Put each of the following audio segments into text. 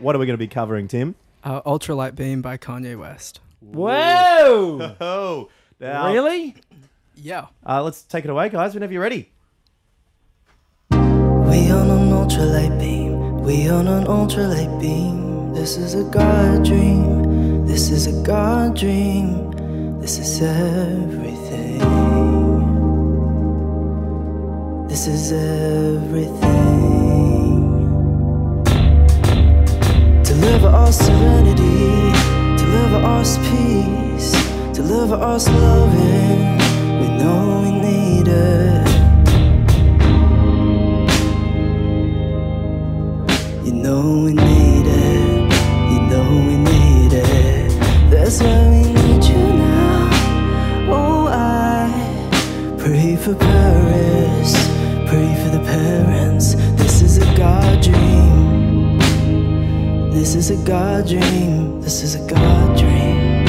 What are we going to be covering, Tim? Uh, Ultralight Beam by Kanye West. Whoa! Whoa. Oh, now- Really? Yeah. Uh, let's take it away, guys, whenever you're ready. We on an ultralight beam. We on an ultralight beam. This is a God dream. This is a God dream. This is everything. This is everything. Deliver us serenity, deliver us peace, deliver us loving. We know we need it. You know we need it, you know we need it. That's why we need you now. Oh, I pray for Paris, pray for the parents. This is a God dream. This is a God dream. This is a God dream.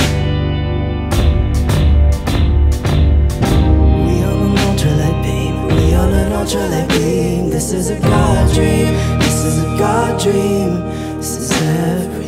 We on an ultralight beam. We on an ultralight beam. This is a God dream. This is a God dream. This is every.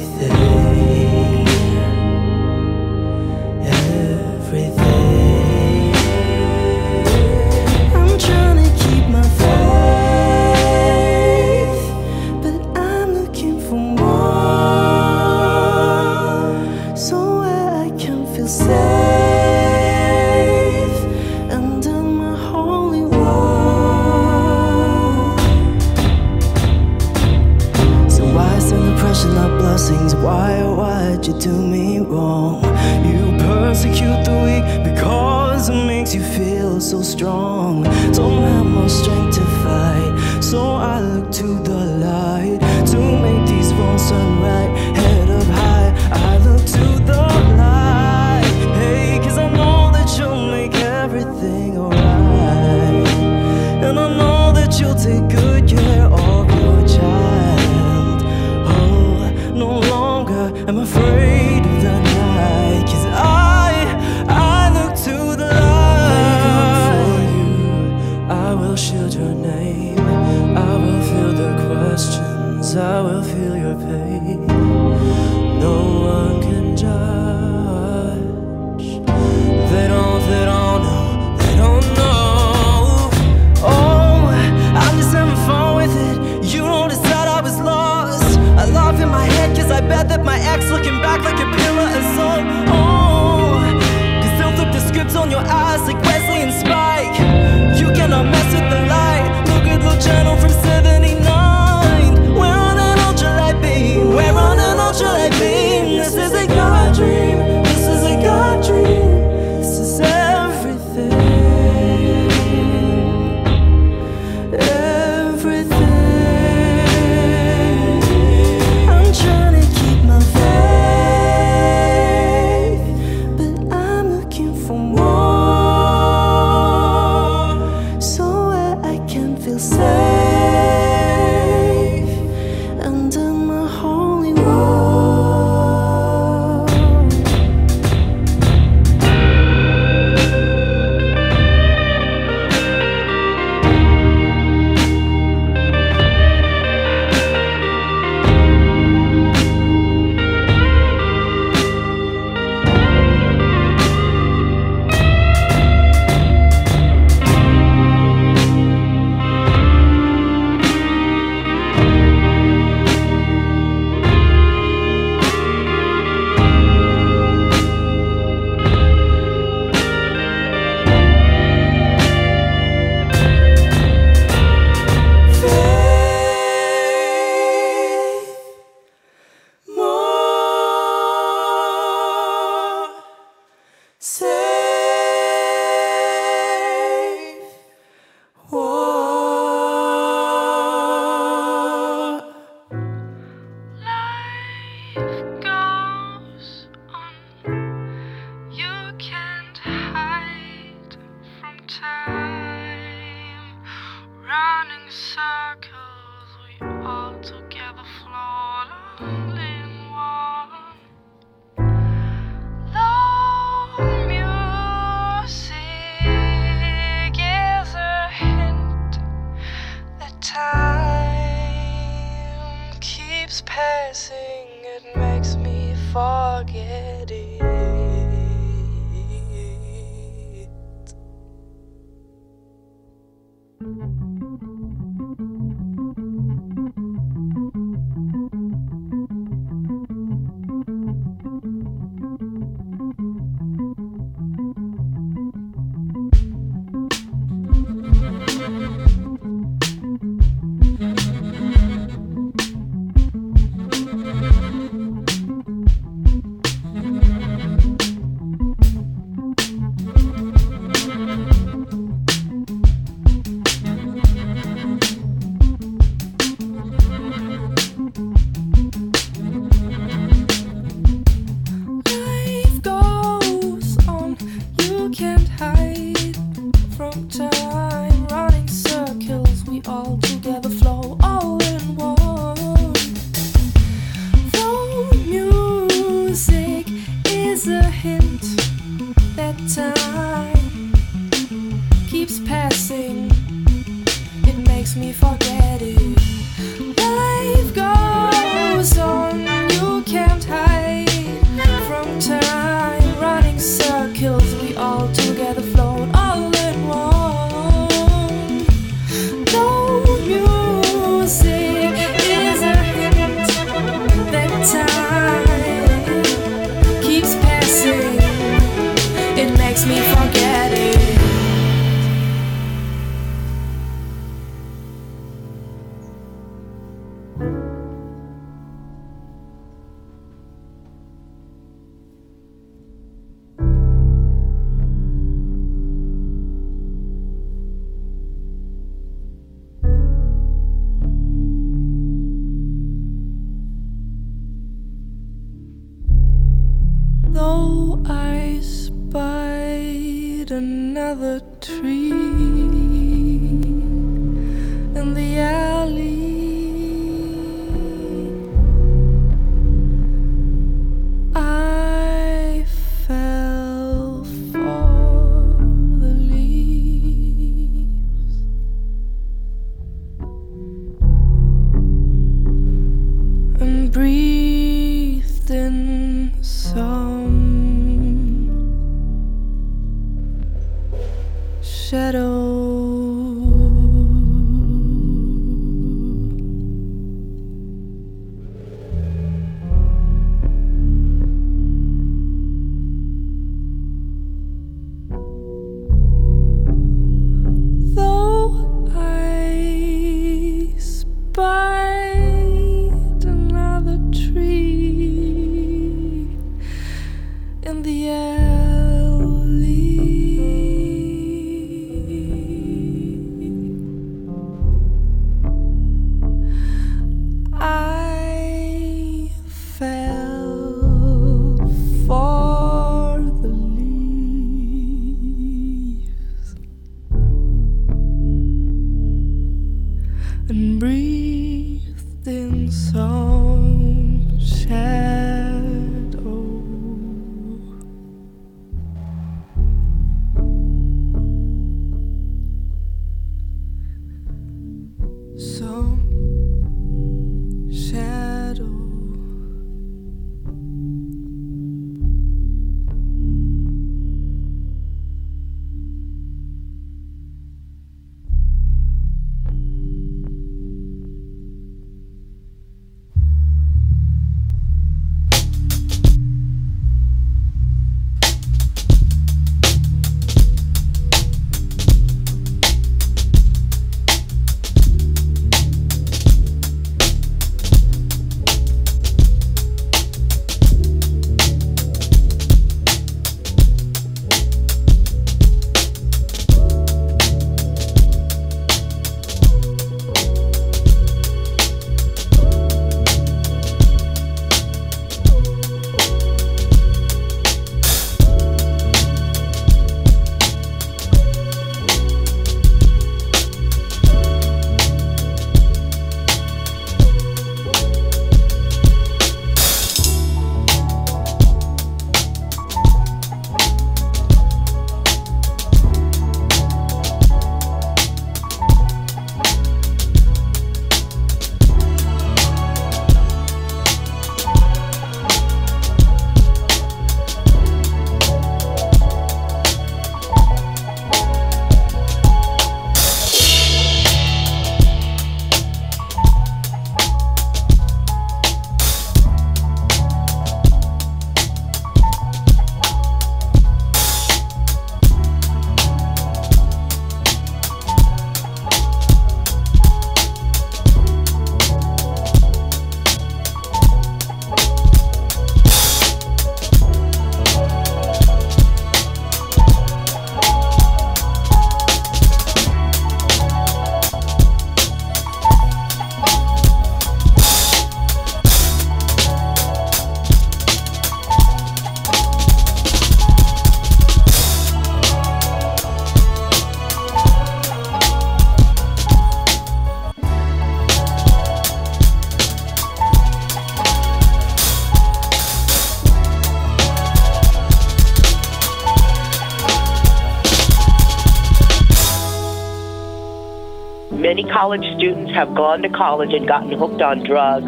College students have gone to college and gotten hooked on drugs,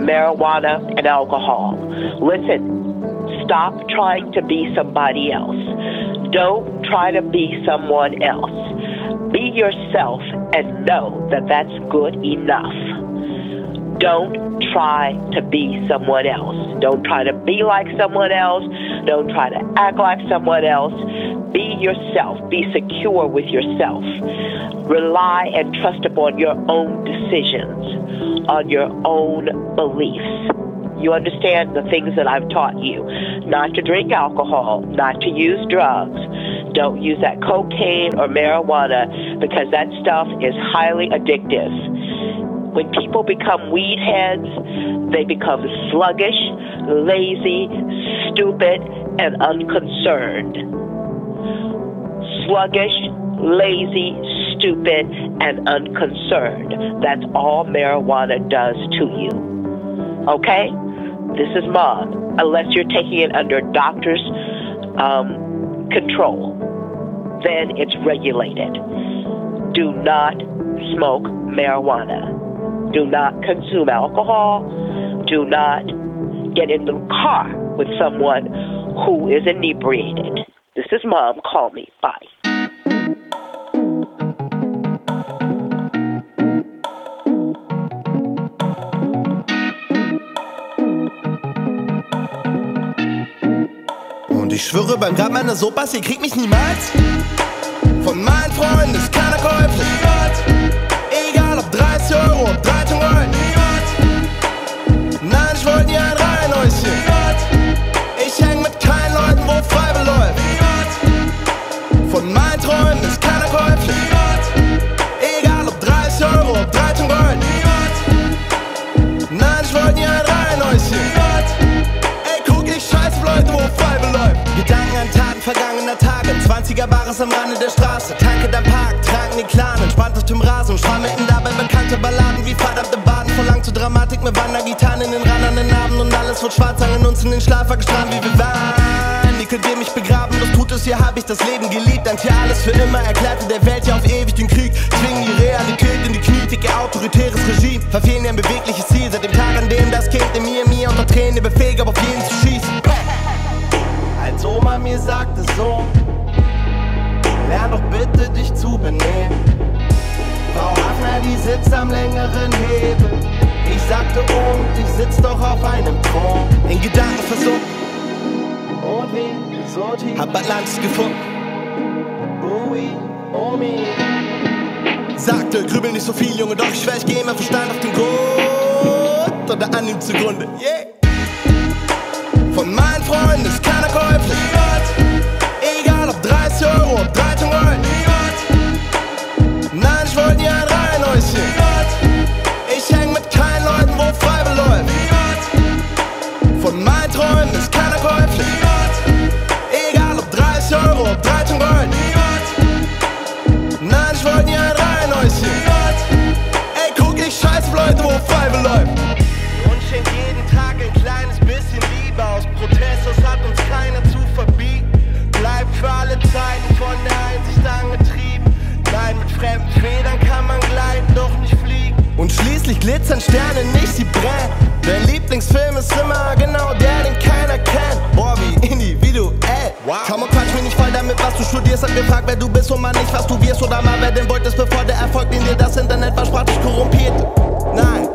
marijuana, and alcohol. Listen, stop trying to be somebody else. Don't try to be someone else. Be yourself and know that that's good enough. Don't try to be someone else. Don't try to be like someone else. Don't try to act like someone else. Be yourself. Be secure with yourself. Rely and trust upon your own decisions, on your own beliefs. You understand the things that I've taught you. Not to drink alcohol, not to use drugs. Don't use that cocaine or marijuana because that stuff is highly addictive. When people become weed heads, they become sluggish, lazy, stupid, and unconcerned. Sluggish, lazy, stupid, and unconcerned. That's all marijuana does to you. Okay? This is mom. Unless you're taking it under doctor's um, control, then it's regulated. Do not smoke marijuana. Do not consume alcohol. Do not get in the car with someone who is inebriated. This is mom. Call me. Bye. Ich schwöre beim Grab meiner Sopas, ihr kriegt mich niemals. Von meinen Freunden ist keiner käuflich. 80er-Bares am Rande der Straße. Tanke am Park, tragen die Clan, entspannt auf dem Rasen. Schrammelten dabei bekannte Balladen wie verdammte Baden. Verlangt zur Dramatik mit Wandergitarren in den Rand an den Abend. Und alles wird schwarz, an uns in den Schlafer gestrahlt wie wir waren. Die könnt ihr mich begraben, das tut es, hier hab ich das Leben geliebt. Dank hier alles für immer, erklärte der Welt ja auf ewig den Krieg. Zwingen die Realität in die Kritik, ihr autoritäres Regime. Verfehlen ihr ein bewegliches Ziel, seit dem Tag, an dem das Kind in mir, mir unter Tränen befähigt, aber auf jeden zu schießen. Als Oma mir sagte so, lern doch bitte dich zu benehmen. Frau Hafner, die sitzt am längeren Hebel. Ich sagte und ich sitz doch auf einem Thron. In Gedanken versunken. Und wie, so tief. Hab Atlantis gefunden. Ui, Omi. Sagte, grübel nicht so viel, Junge, doch ich schwör, ich geh mein Verstand auf den Grund. Oder an ihm zugrunde. Yeah. Von meinen Freunden ist keiner käuflich. Nein, schließlich glitzern Sterne nicht, sie brennen. Dein Lieblingsfilm ist immer genau der, den keiner kennt. Boah, wie individuell. Wow. Komm und quatsch mich nicht voll damit, was du studierst. Hat gefragt, wer du bist und mal nicht, was du wirst oder mal wer denn wolltest, bevor der Erfolg, den dir das Internet versprach, dich korrumpiert. Nein.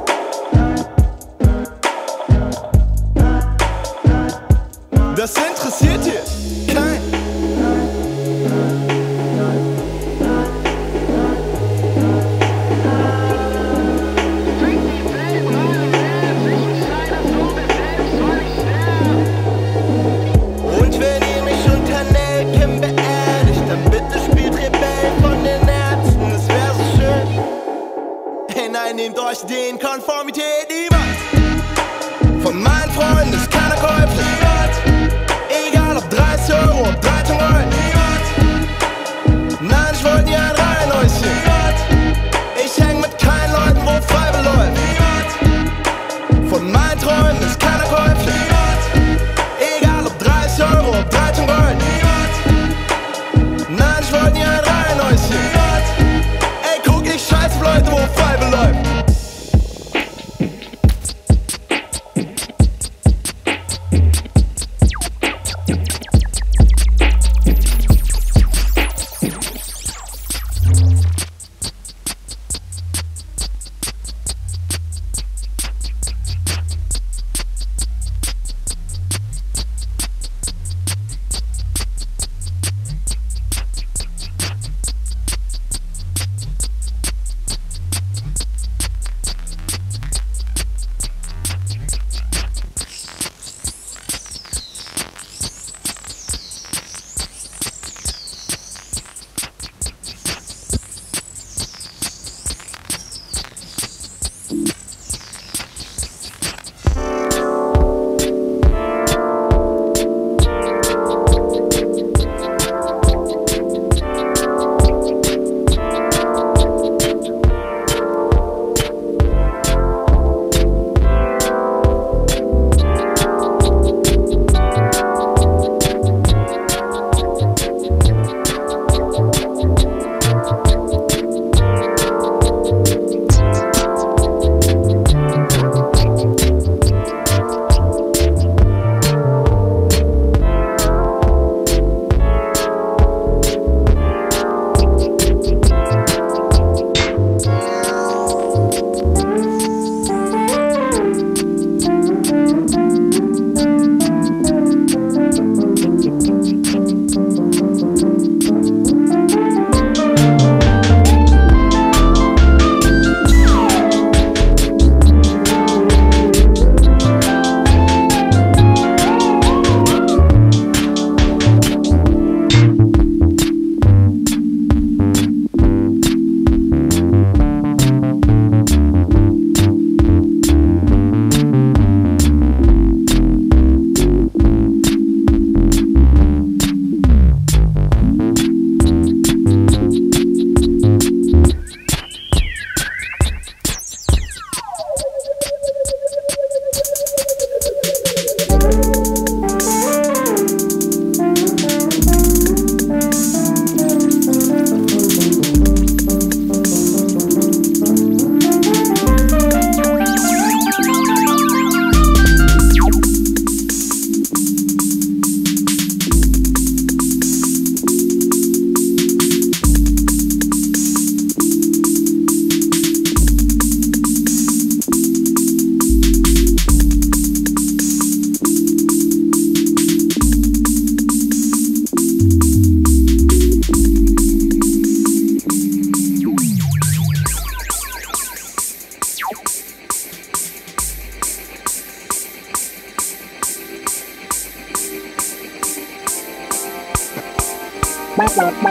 Bye.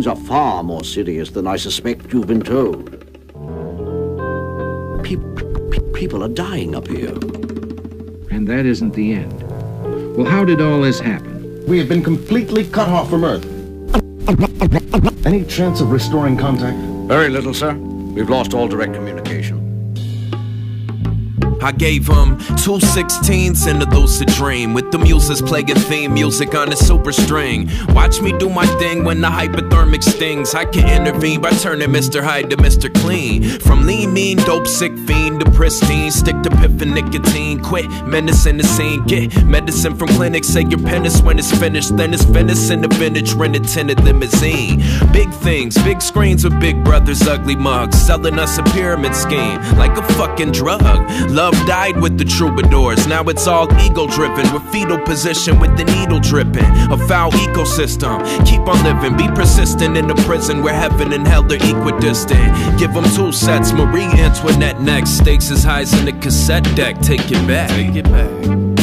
Things are far more serious than I suspect you've been told. Pe- pe- people are dying up here. And that isn't the end. Well, how did all this happen? We have been completely cut off from Earth. Any chance of restoring contact? Very little, sir. We've lost all direct communication. I gave him two sixteens in a lucid dream with the muses playing theme music on a super string. Watch me do my thing when the hypothermic stings. I can intervene by turning Mr. Hyde to Mr. Clean. From lean, mean, dope, sick fiend to pristine. Stick to piffin' nicotine. Quit menacing the scene. Get medicine from clinics. Say your penis when it's finished. Then it's in the vintage rented tinted limousine. Big things, big screens with big brothers, ugly mugs. Selling us a pyramid scheme like a fucking drug. Love died with the troubadours. Now it's all ego driven with fetal position with the needle dripping. A foul ecosystem. Keep on living, be persistent in the prison where heaven and hell are equidistant. Give them two sets, Marie Antoinette next. Stakes as high as in the cassette deck. Take it back. Take it back.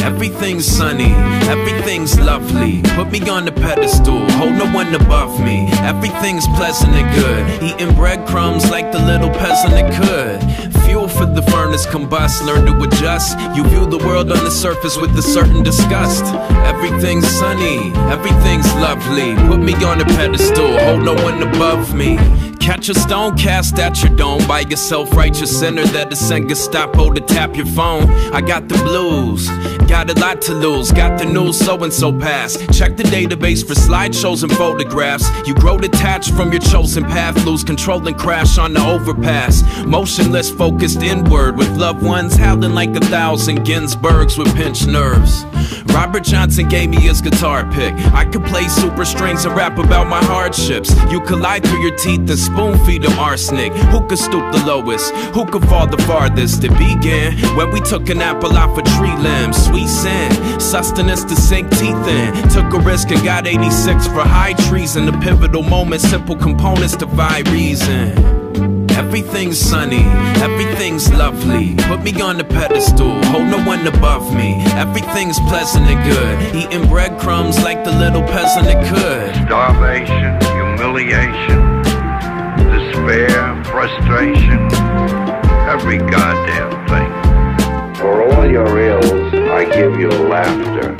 Everything's sunny, everything's lovely. Put me on the pedestal, hold no one above me. Everything's pleasant and good. Eating breadcrumbs like the little peasant that could. Fuel for the furnace combust, learn to adjust. You view the world on the surface with a certain disgust. Everything's sunny, everything's lovely. Put me on a pedestal, hold no one above me. Catch a stone cast at your dome by your self-righteous sinner that is send Gestapo to tap your phone. I got the blues, got a lot to lose. Got the news so and so pass. Check the database for slideshows and photographs. You grow detached from your chosen path, lose control and crash on the overpass. Motionless, focused inward with loved ones howling like a thousand Ginsbergs with pinched nerves. Robert Johnson gave me his guitar pick. I could play super strings and rap about my hardships. You could lie through your teeth and spoon feed them arsenic. Who could stoop the lowest? Who could fall the farthest? It began when we took an apple off a tree limb. Sweet sin, sustenance to sink teeth in. Took a risk and got 86 for high treason. The pivotal moment, simple components defy reason. Everything's sunny, everything's lovely. Put me on the pedestal, hold no one above me. Everything's pleasant and good. Eating breadcrumbs like the little peasant it could. Starvation, humiliation, despair, frustration, every goddamn thing. For all your ills, I give you laughter.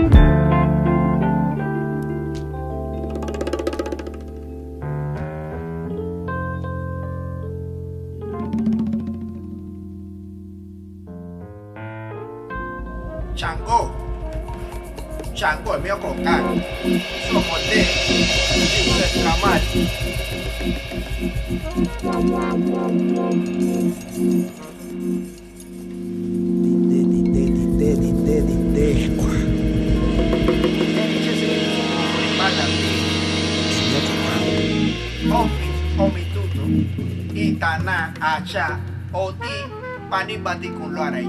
Changó. Changó, el mío con K. Somos itana, acha, oti, panipati kun luara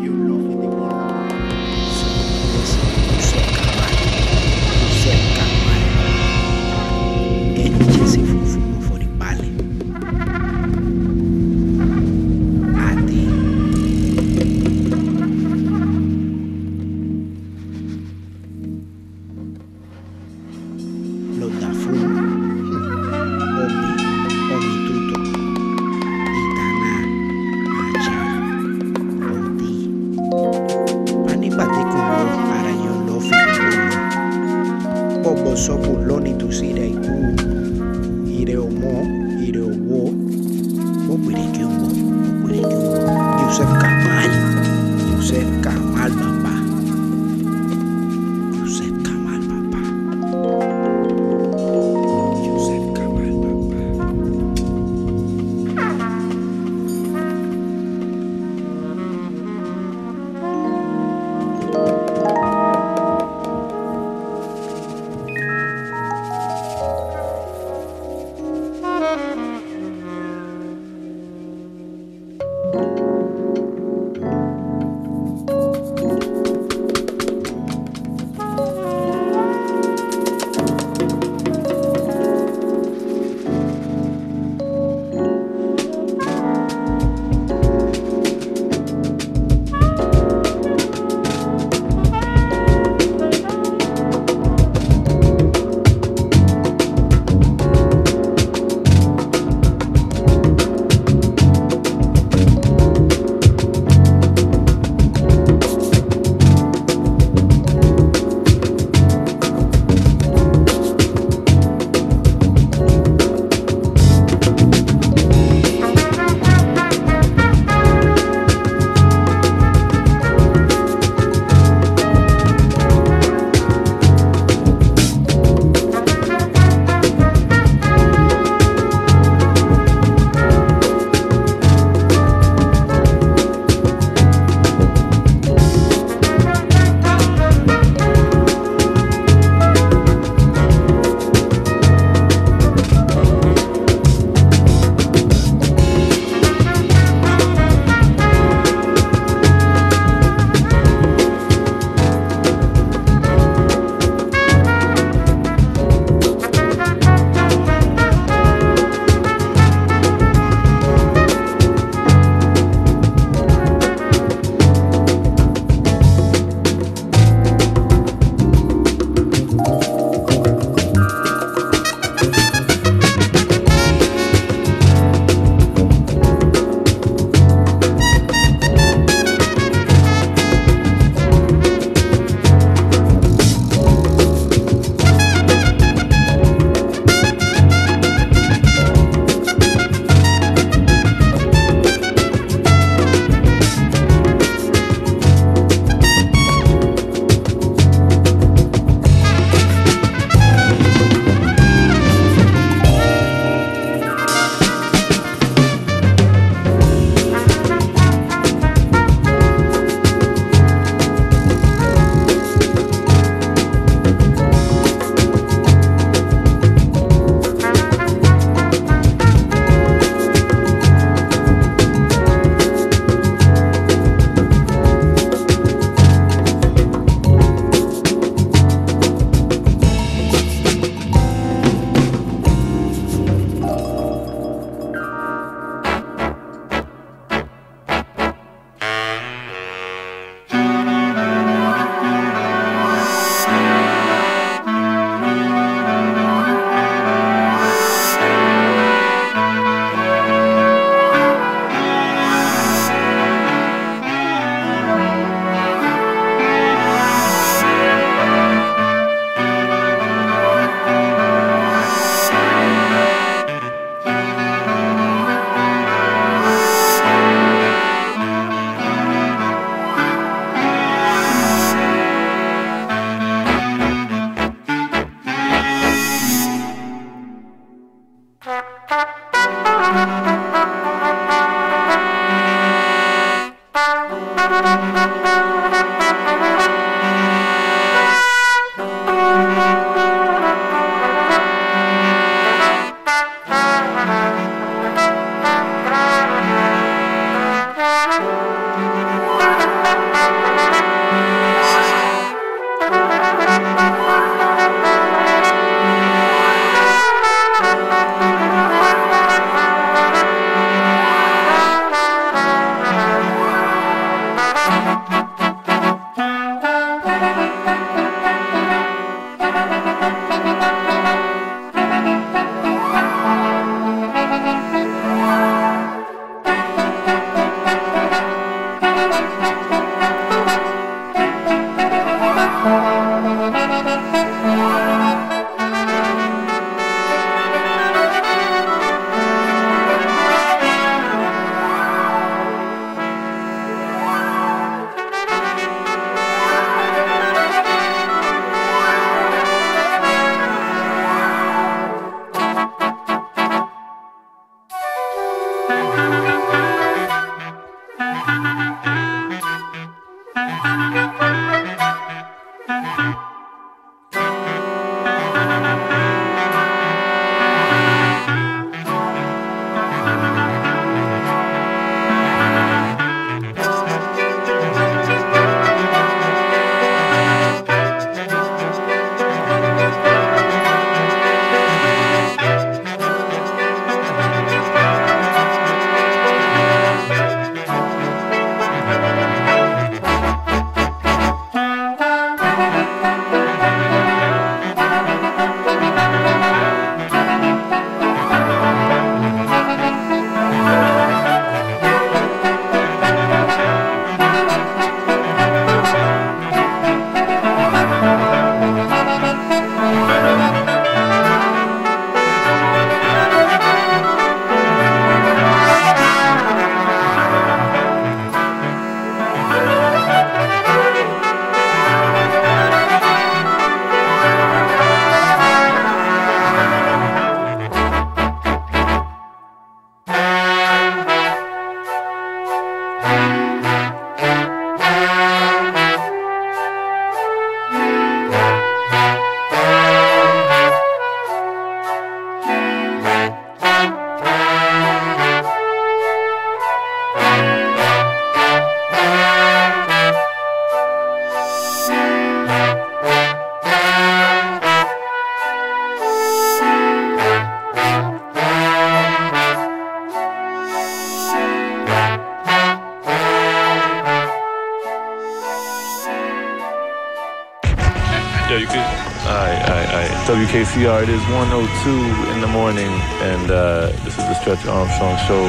WKCR, it is 102 in the morning, and uh, this is the Stretch Armstrong Show.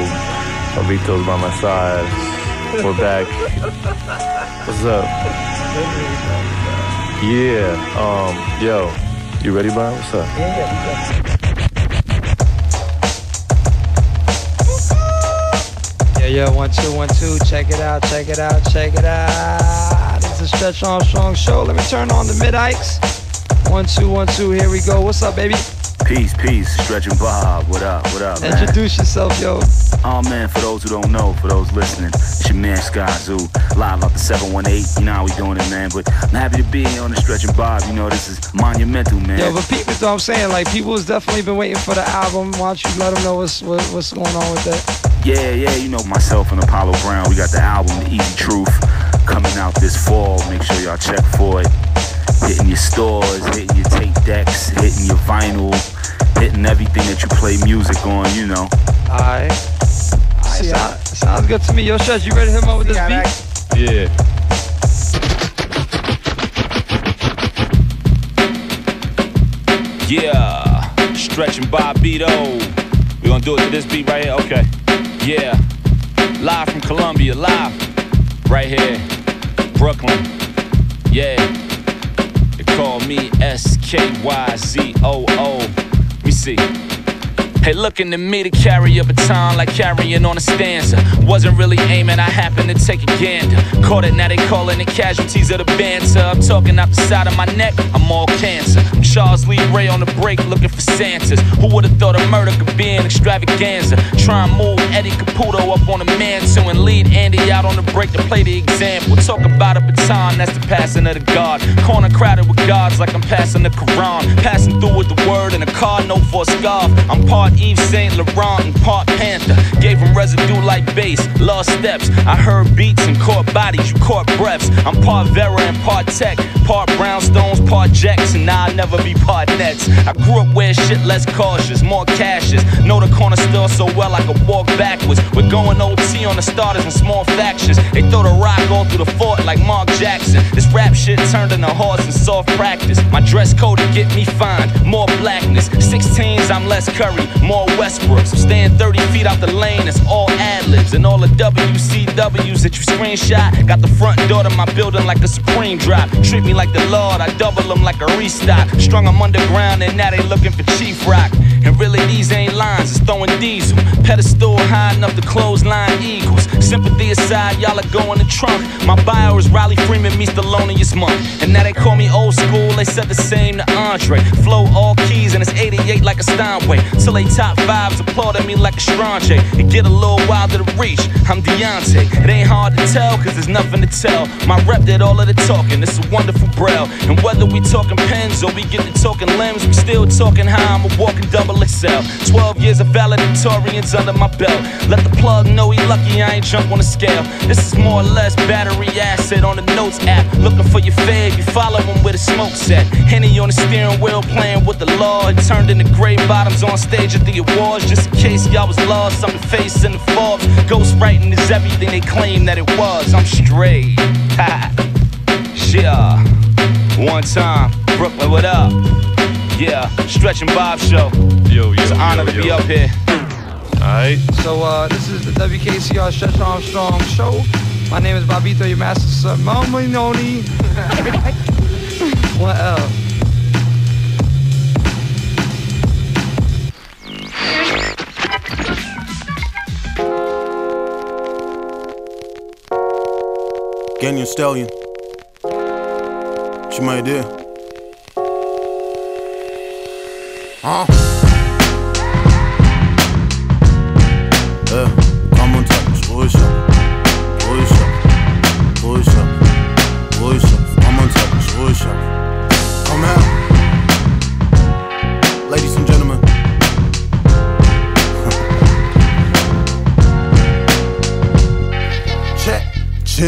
Alvito's by my side. We're back. What's up? Yeah. Um. Yo, you ready, Brian? What's up? Yeah, yeah, one, two, one, two. Check it out, check it out, check it out. It's a Stretch Armstrong show. Let me turn on the mid Ikes. One, two, one, two. Here we go. What's up, baby? Peace, peace. Stretching Bob. What up? What up, man? Introduce yourself, yo. Oh man, for those who don't know, for those listening, it's your man Skyzoo, live out the 718. You know how we doing it, man. But I'm happy to be on the Stretching Bob. You know this is monumental, man. Yo, but people, though, I'm saying, like, people has definitely been waiting for the album. Why don't you let them know what's what, what's going on with that? Yeah, yeah, you know myself and Apollo Brown. We got the album, The Easy Truth, coming out this fall. Make sure y'all check for it. Hitting your stores, hitting your tape decks, hitting your vinyl, hitting everything that you play music on. You know. Alright. Alright, sound, sounds good to me. Yo, Stretch, you ready to hit him up with this beat? Yeah. Yeah, stretching Bobbito. We gonna do it to this beat right here. Okay. Yeah, live from Columbia, live right here, Brooklyn. Yeah, they call me S K Y Z O O. Let me see. Hey, looking at me to carry a baton like carrying on a stanza. Wasn't really aiming, I happened to take a gander. Caught it, now they calling it casualties of the banter. I'm talking out the side of my neck, I'm all cancer. I'm Charles Lee Ray on the break looking for Santas. Who would've thought a murder could be an extravaganza? Try and move Eddie Caputo up on a mantle and lead Andy out on the break to play the example. Talk about a baton, that's the passing of the guard. Corner crowded with guards like I'm passing the Quran. Passing through with the word and a card note for a scarf. I'm part Yves Saint Laurent and part Panther. Gave him residue like bass, lost steps. I heard beats and caught bodies, you caught breaths. I'm part Vera and part Tech, part Brownstones, part Jackson. Nah, I'll never be part Nets. I grew up where shit less cautious, more cashes. Know the corner store so well I could walk backwards. We're going OT on the starters and small factions. They throw the rock all through the fort like Mark Jackson. This rap shit turned into horse and soft practice. My dress code to get me fined, more blackness. 16s, I'm less Curry, more Westbrooks. I'm staying 30 feet out the lane, it's all ad libs. And all the WCWs that you screenshot. Got the front door to my building like a Supreme drop. Treat me like the Lord, I double them like a restock. Strung them underground, and now they looking for Chief Rock. And really, these ain't lines, it's throwing diesel. Pedestal high enough to clothesline eagles. Sympathy aside, y'all are going to trunk. My bio is Riley Freeman meets the loneliest Monk. And now they call me old school, they said the same to Andre. Flow all keys, and it's 88 like a Steinway. Till they top fives applauding me like a Strange. It get a little wild to reach. I'm Deontay. It ain't hard to tell, cause there's nothing to tell. My rep did all of the talking, it's a wonderful braille. And whether we talking pens or we get to talking limbs, we still talking how I'm a walking double XL. 12 years of valedictorians under my belt. Let the plug know he lucky I ain't jump on the scale. This is more or less battery acid on the notes app. Looking for your fave, you follow him with a smoke set. Henny on the steering wheel playing with the law. It turned into gray bottoms on stage at the awards. Just in case y'all was lost, I'm the face in the Forbes. Ghost writing is everything they claim that it was. I'm straight. Ha. Yeah. One time, Brooklyn, what up? Yeah, Stretch and Bob show. Yo, yo, It's an honor yo, to be up here. Alright. So uh, this is the WKCR Stretch Armstrong Show. My name is Bobbito, your master son. Mama Noni. what else? Ganyan Stallion. What's my idea? Huh?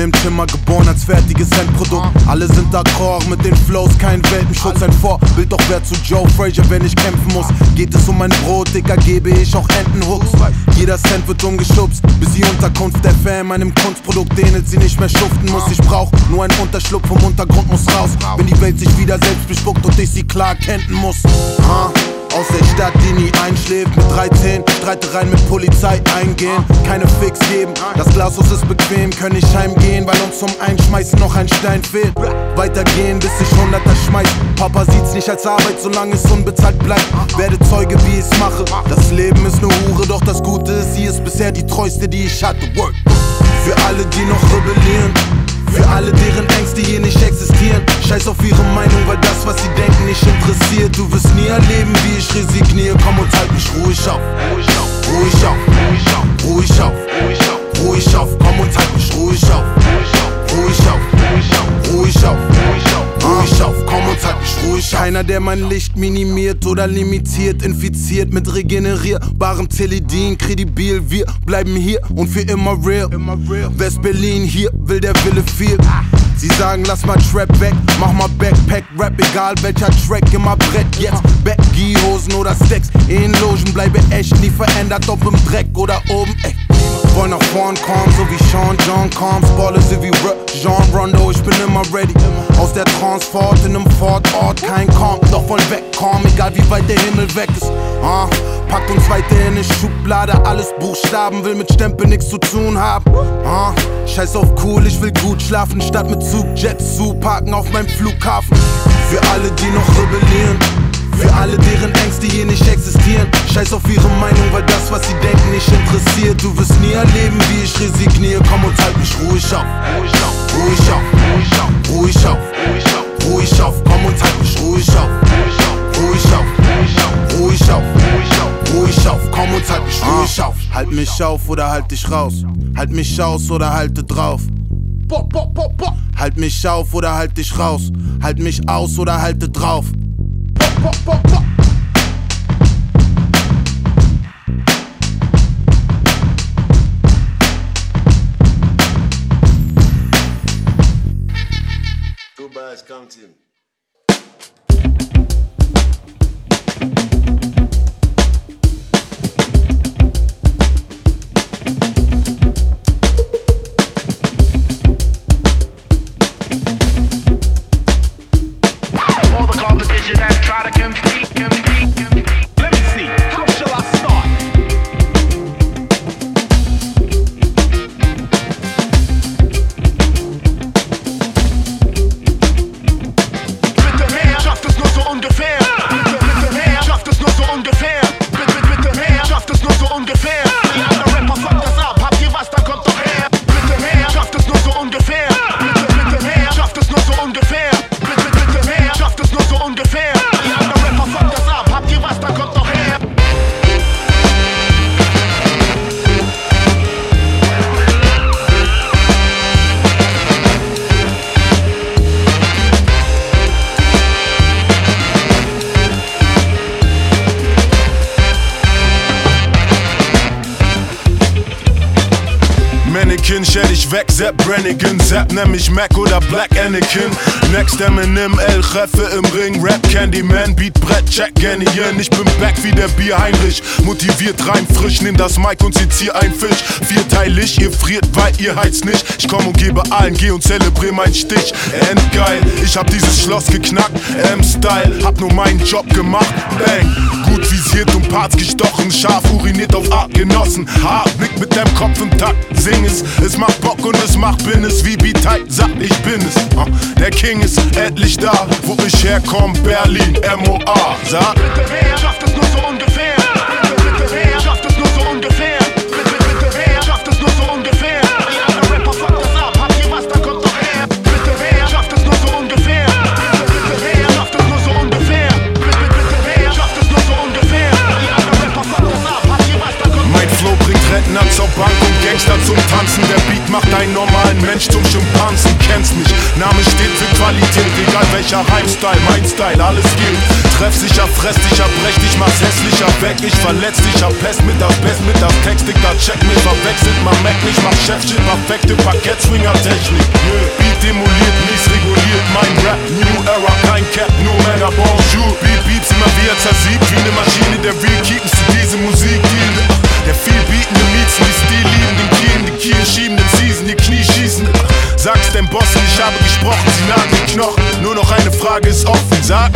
Jim Timmer geboren als fertiges Endprodukt. Alle sind d'accord mit den Flows, kein Welpenschutz, ein Vorbild. Doch wer zu Joe Frazier, wenn ich kämpfen muss? Geht es um mein Brot, Dicker, gebe ich auch Entenhooks. Jeder Cent wird umgeschubst, bis die Unterkunft der Fan meinem Kunstprodukt ähnelt, sie nicht mehr schuften muss. Ich brauch nur einen Unterschlupf vom Untergrund muss raus. Wenn die Welt sich wieder selbst bespuckt und ich sie klar erkennen muss. Ah. Aus der Stadt, die nie einschläft, mit 13 Streitereien mit Polizei eingehen, keine Fix geben. Das Glashaus ist bequem, können nicht heimgehen, weil uns zum Einschmeißen noch ein Stein fehlt. Weitergehen, bis ich Hunderter schmeiß. Papa sieht's nicht als Arbeit, solange es unbezahlt bleibt. Werde Zeuge, wie ich's mache. Das Leben ist ne Hure, doch das Gute ist, sie ist bisher die treueste, die ich hatte. Work. Für alle, die noch rebellieren. Für alle, deren Ängste hier nicht existieren. Scheiß auf ihre Meinung, weil das, was sie denken, nicht interessiert. Du wirst nie erleben, wie ich resigniere. Komm und halt mich ruhig auf. Ruhig auf. Ruhig auf. Ruhig auf. Ruhig auf. Komm und halt mich. Ruhig auf. Ruhig auf. Ruhig auf. Ruhig auf. Komm und halt mich ruhig auf. Keiner, der mein Licht minimiert oder limitiert, infiziert mit regenerierbarem Teledin, kredibil. Wir bleiben hier und für immer real. West-Berlin, hier will der Wille viel. Sie sagen, lass mal Trap weg, mach mal Backpack, Rap, egal welcher Track, immer Brett jetzt. Baggy, Hosen oder Stacks, in Logen bleibe echt, nie verändert, ob im Dreck oder oben, ey. Wollen nach vorn kommen, so wie Sean John Combs, Baller so wie Rap, Jean Rondo, ich bin immer ready. Aus der Transport in einem Fortort, kein kommt, doch wollen wegkommen, egal wie weit der Himmel weg ist. Ah, packt uns weiter in eine Schublade, alles Buchstaben, will mit Stempel nichts zu tun haben. Ah, scheiß auf cool, ich will gut schlafen, statt mit Zugjets zu parken auf meinem Flughafen. Für alle, die noch rebellieren. Für alle, deren Ängste hier nicht existieren. Scheiß auf ihre Meinung, weil das, was sie denken, nicht interessiert. Du wirst nie erleben, wie ich resigniere. Komm und halt mich ruhig auf. Ruhig auf, ruhig auf, ruhig auf, ruhig auf, ruhig auf, ruhig auf. Komm und halt mich ruhig auf. Ruhig auf, ruhig auf, ruhig auf, ruhig auf, ruhig auf. Komm und halt mich ruhig auf. Halt mich auf oder halt dich raus. Halt mich aus oder halte drauf. Bo, bo, bo, bo. Halt mich auf oder halt dich raus. Halt mich aus oder halte drauf. Bo, bo, bo, bo. Du bist, kommt. Brannigan, Sepp nämlich Mac oder Black Anakin. Next Eminem, El Treffe im Ring, Rap Candyman, Beat Brett, Jack Gannian. Ich bin back wie der Bier Heinrich, motiviert rein frisch, nehm das Mic und sezier ein Fisch. Vierteilig, ihr friert, weil ihr heizt nicht. Ich komm und gebe allen, geh und zelebrier meinen Stich. Endgeil, ich hab dieses Schloss geknackt, M-Style, hab nur meinen Job gemacht, bang. Gut visiert und Parts gestochen, scharf uriniert auf Artgenossen. Hart, nick mit dem Kopf im Takt, sing es. Es macht Bock und es macht Business, wie B-Tight sagt, ich bin es. Ah, Der King ist endlich da, wo ich herkomm, Berlin, MOA, sag. Bitte mehr, schafft es nur Reimstyle, mein Style, alles gilt. Treffsicher, fress dich, brech dich, mach's hässlicher weg. Ich verletz dich, hab Pest mit das Best, mit das Text, Digga, check mich, verwechselt man Mac nicht, mach Chefshit, perfekte Parkett-Swinger-Technik. Yeah. Beat demoliert, mies reguliert, mein Rap, New Era, kein Cap, no Männer, bonjour. Beat Beats immer wieder zersiegt, wie ne Maschine, der will keepen zu diese Musik. Der viel bietende Miezen, die Stil lieben, den Kielen, die Kielen schieben, den Season, die Knie schießen. Sag's dem Boss, ich habe gesprochen, sie nagen die Knochen. Nur noch eine Frage ist offen, sag.